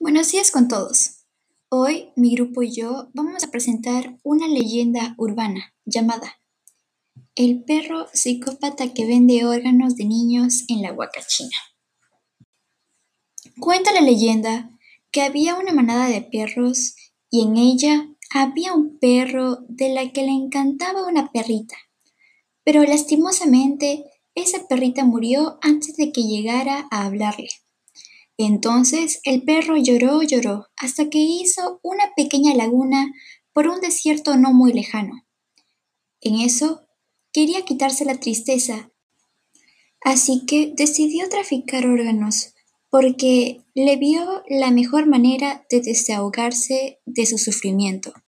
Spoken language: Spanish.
Buenos días con todos. Hoy mi grupo y yo vamos a presentar una leyenda urbana llamada El perro psicópata que vende órganos de niños en la Huacachina. Cuenta la leyenda que había una manada de perros y en ella había un perro de la que le encantaba una perrita. Pero lastimosamente esa perrita murió antes de que llegara a hablarle. Entonces el perro lloró, lloró, hasta que hizo una pequeña laguna por un desierto no muy lejano. En eso quería quitarse la tristeza, así que decidió traficar órganos, porque le vio la mejor manera de desahogarse de su sufrimiento.